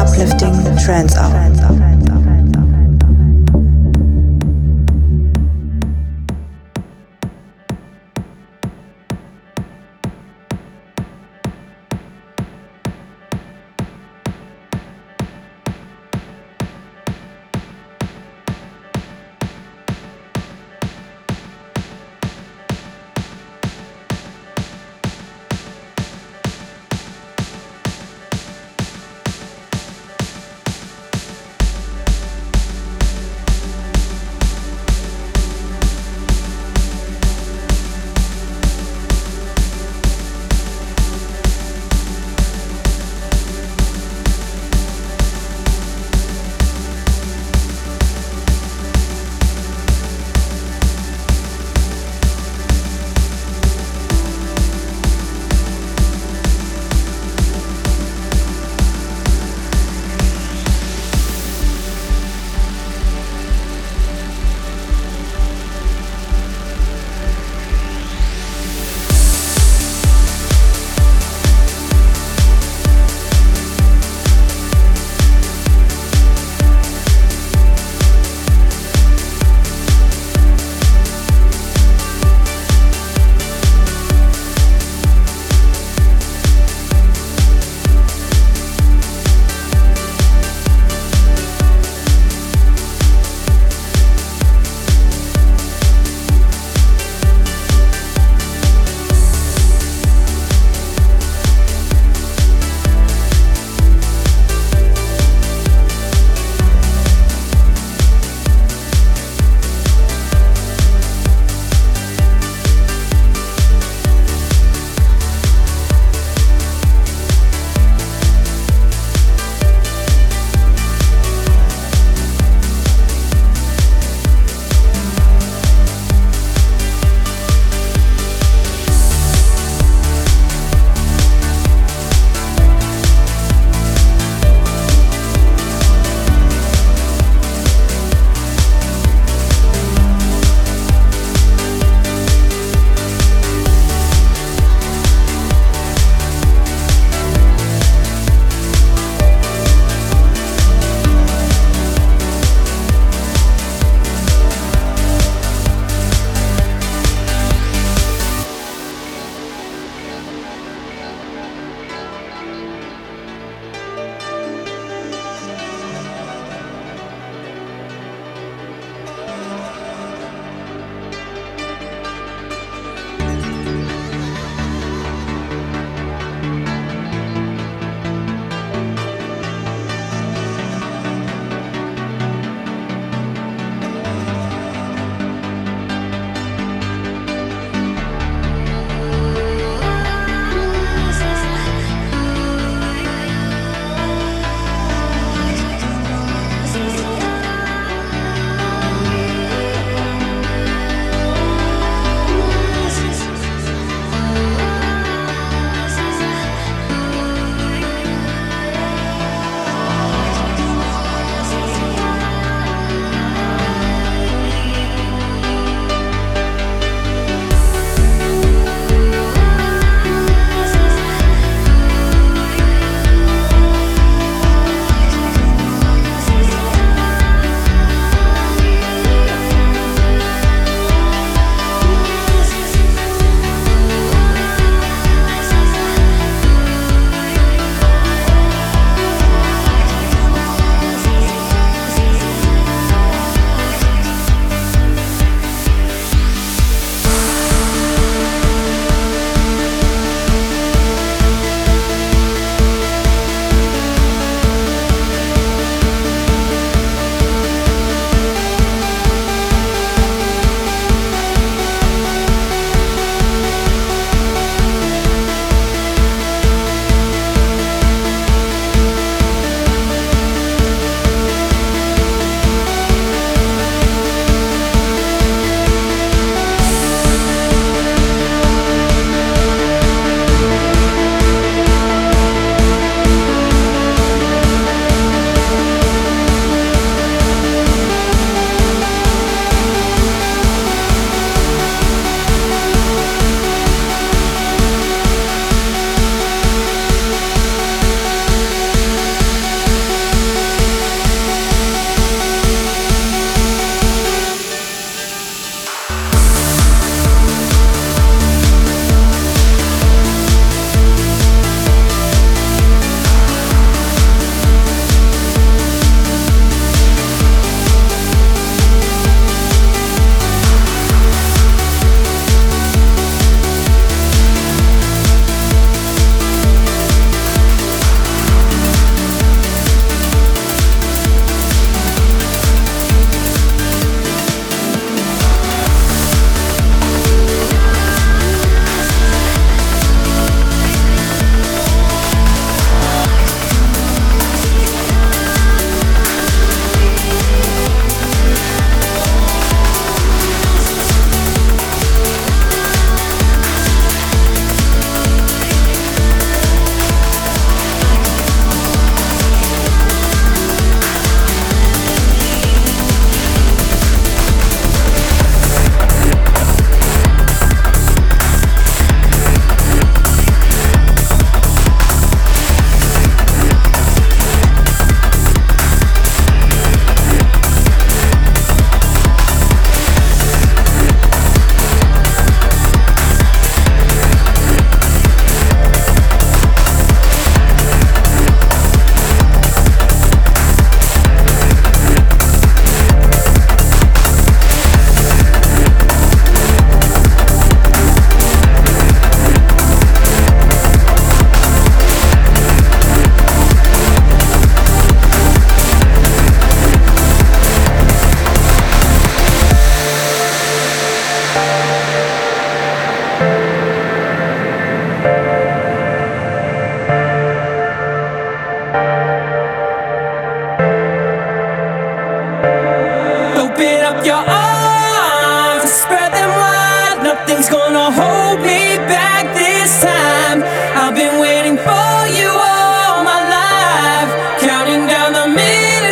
uplifting trance hour.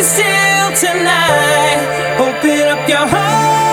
Minutes till tonight. Open up your heart,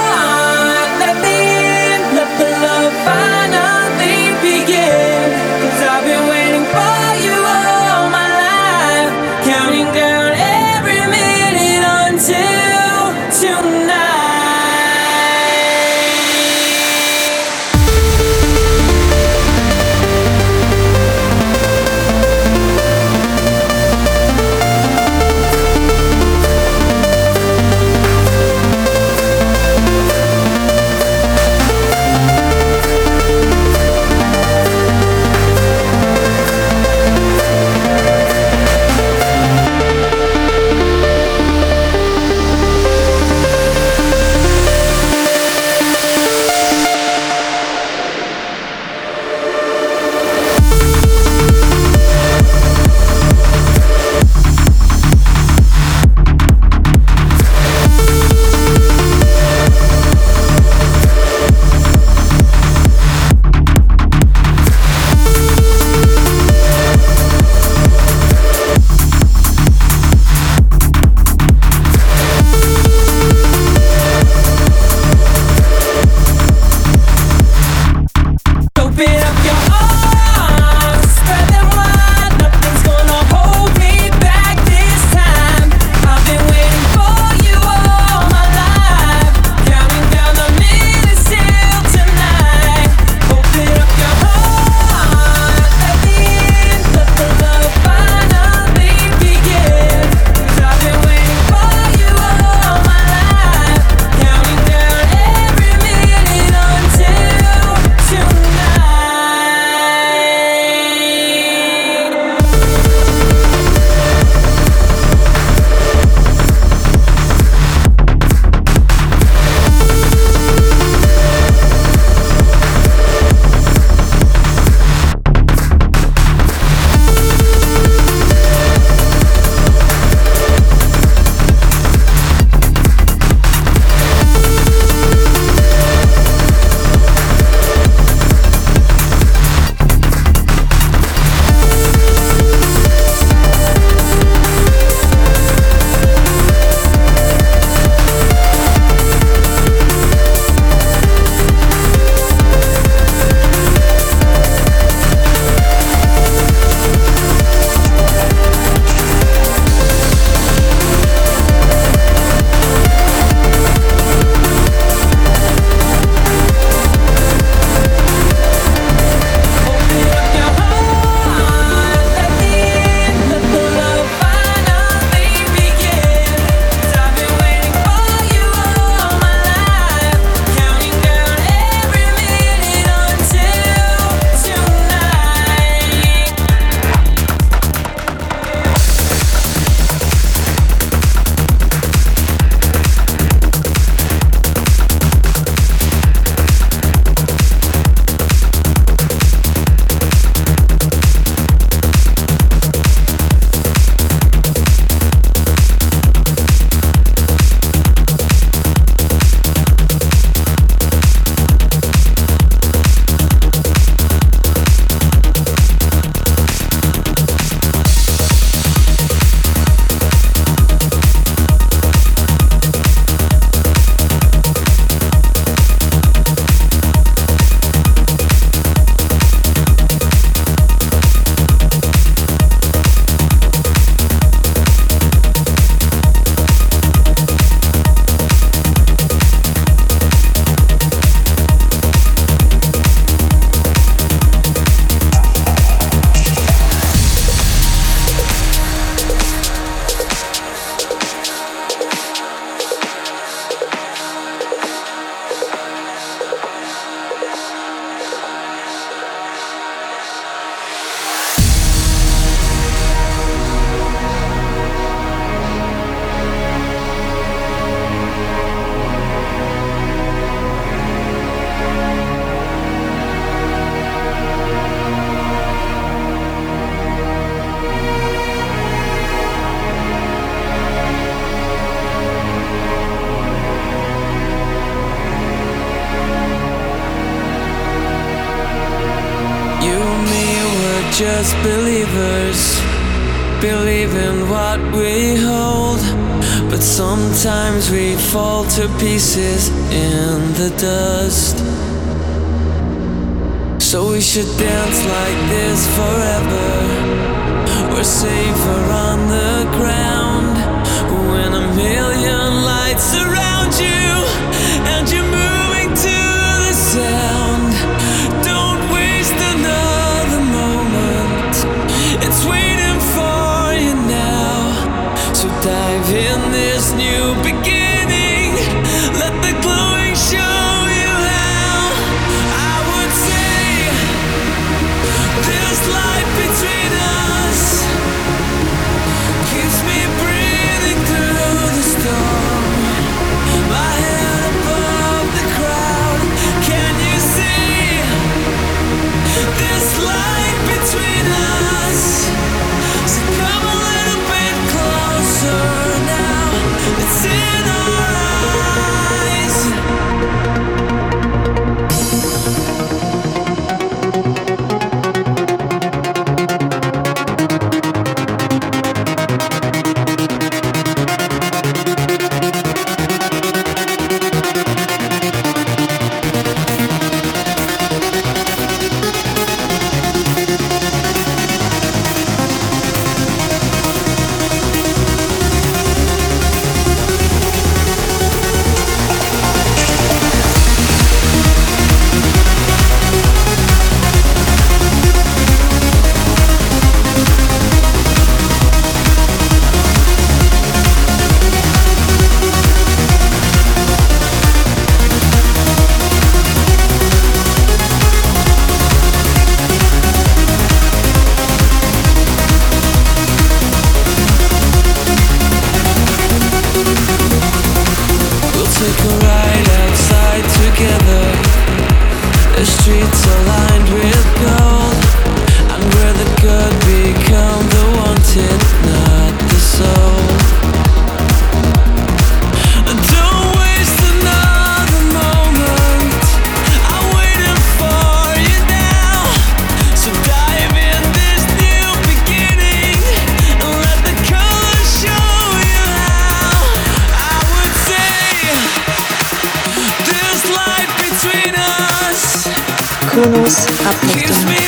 Keeps Uplifting me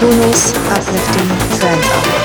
Kuno's uplifting trance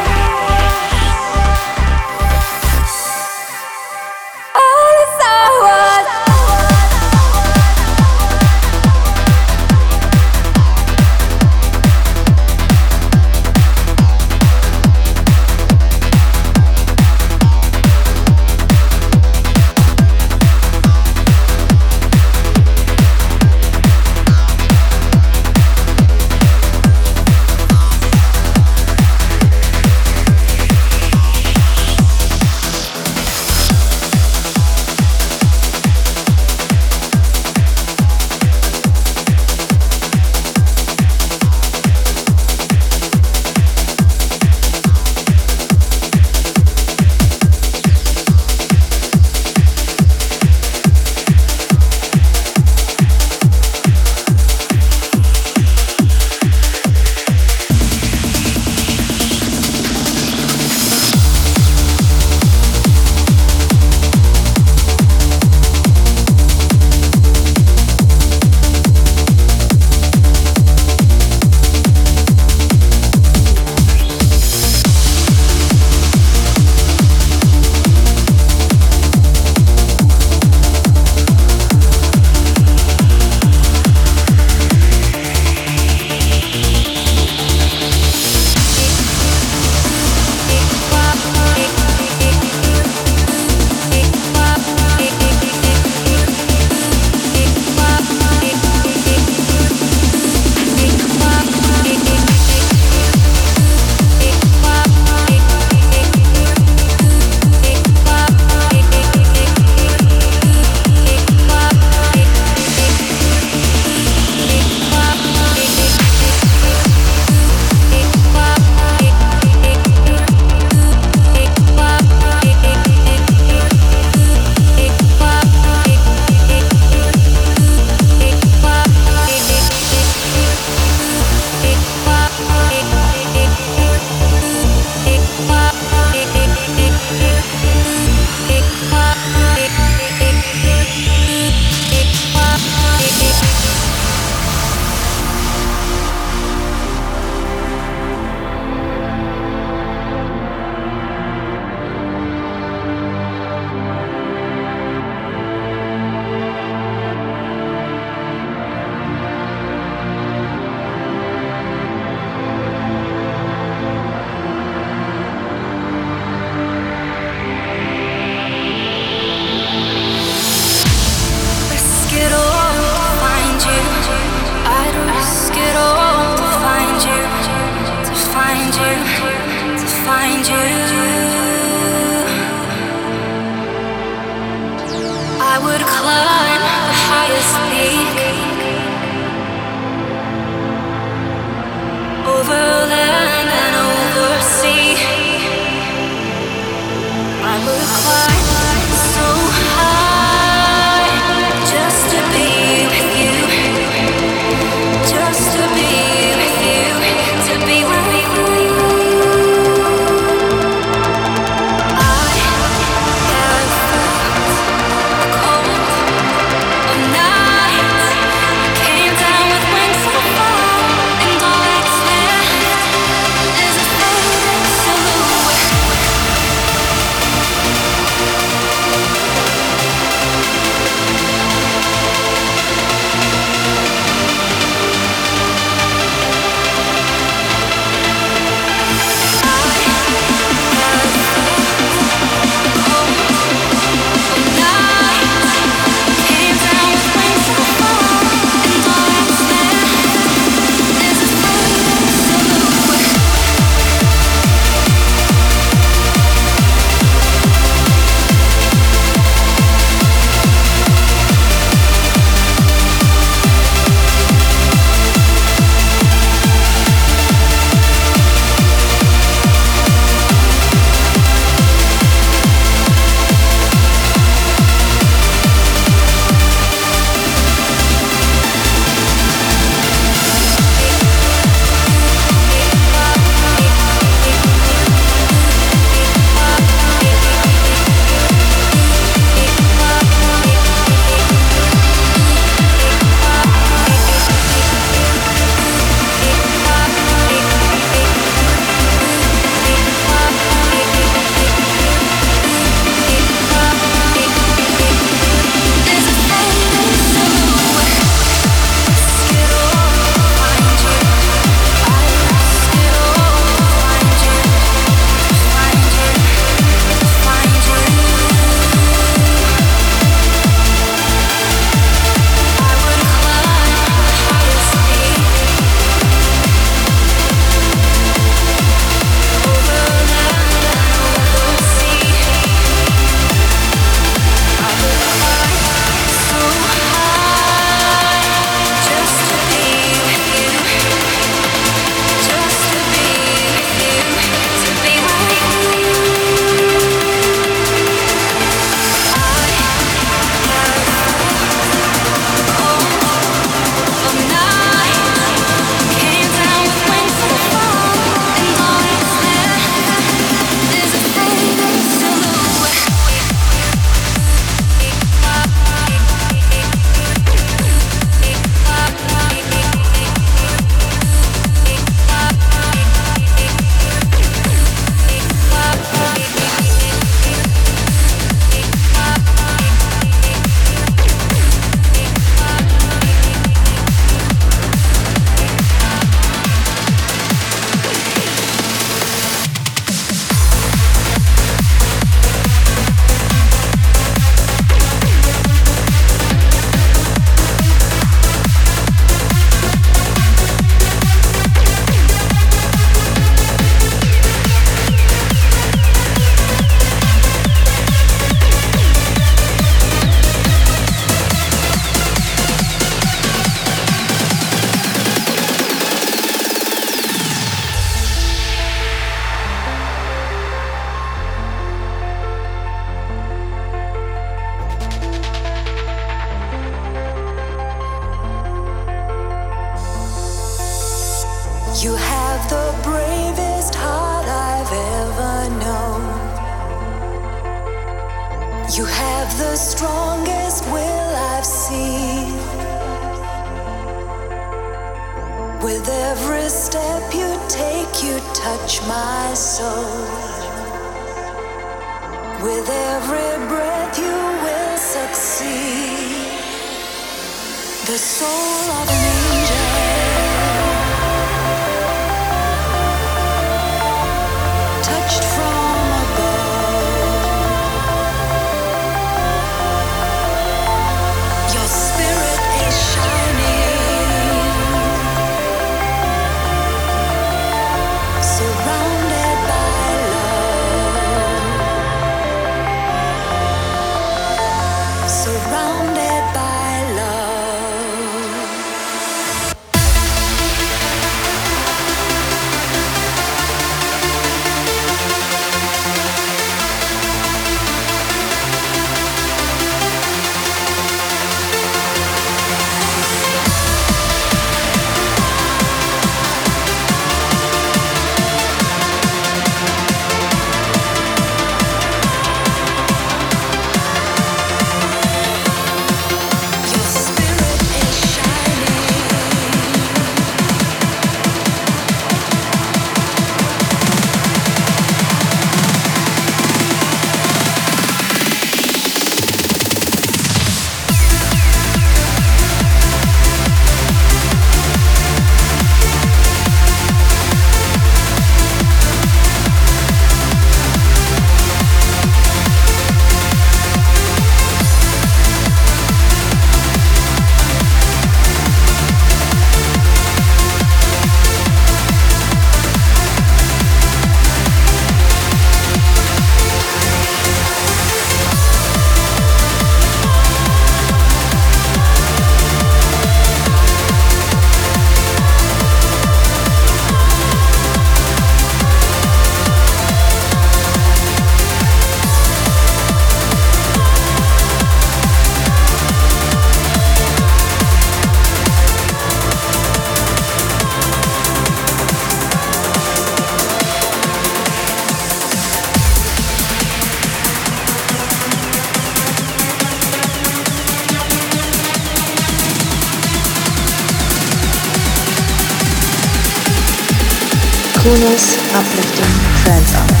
Kunos uplifting trance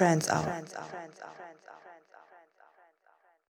Trance Hour.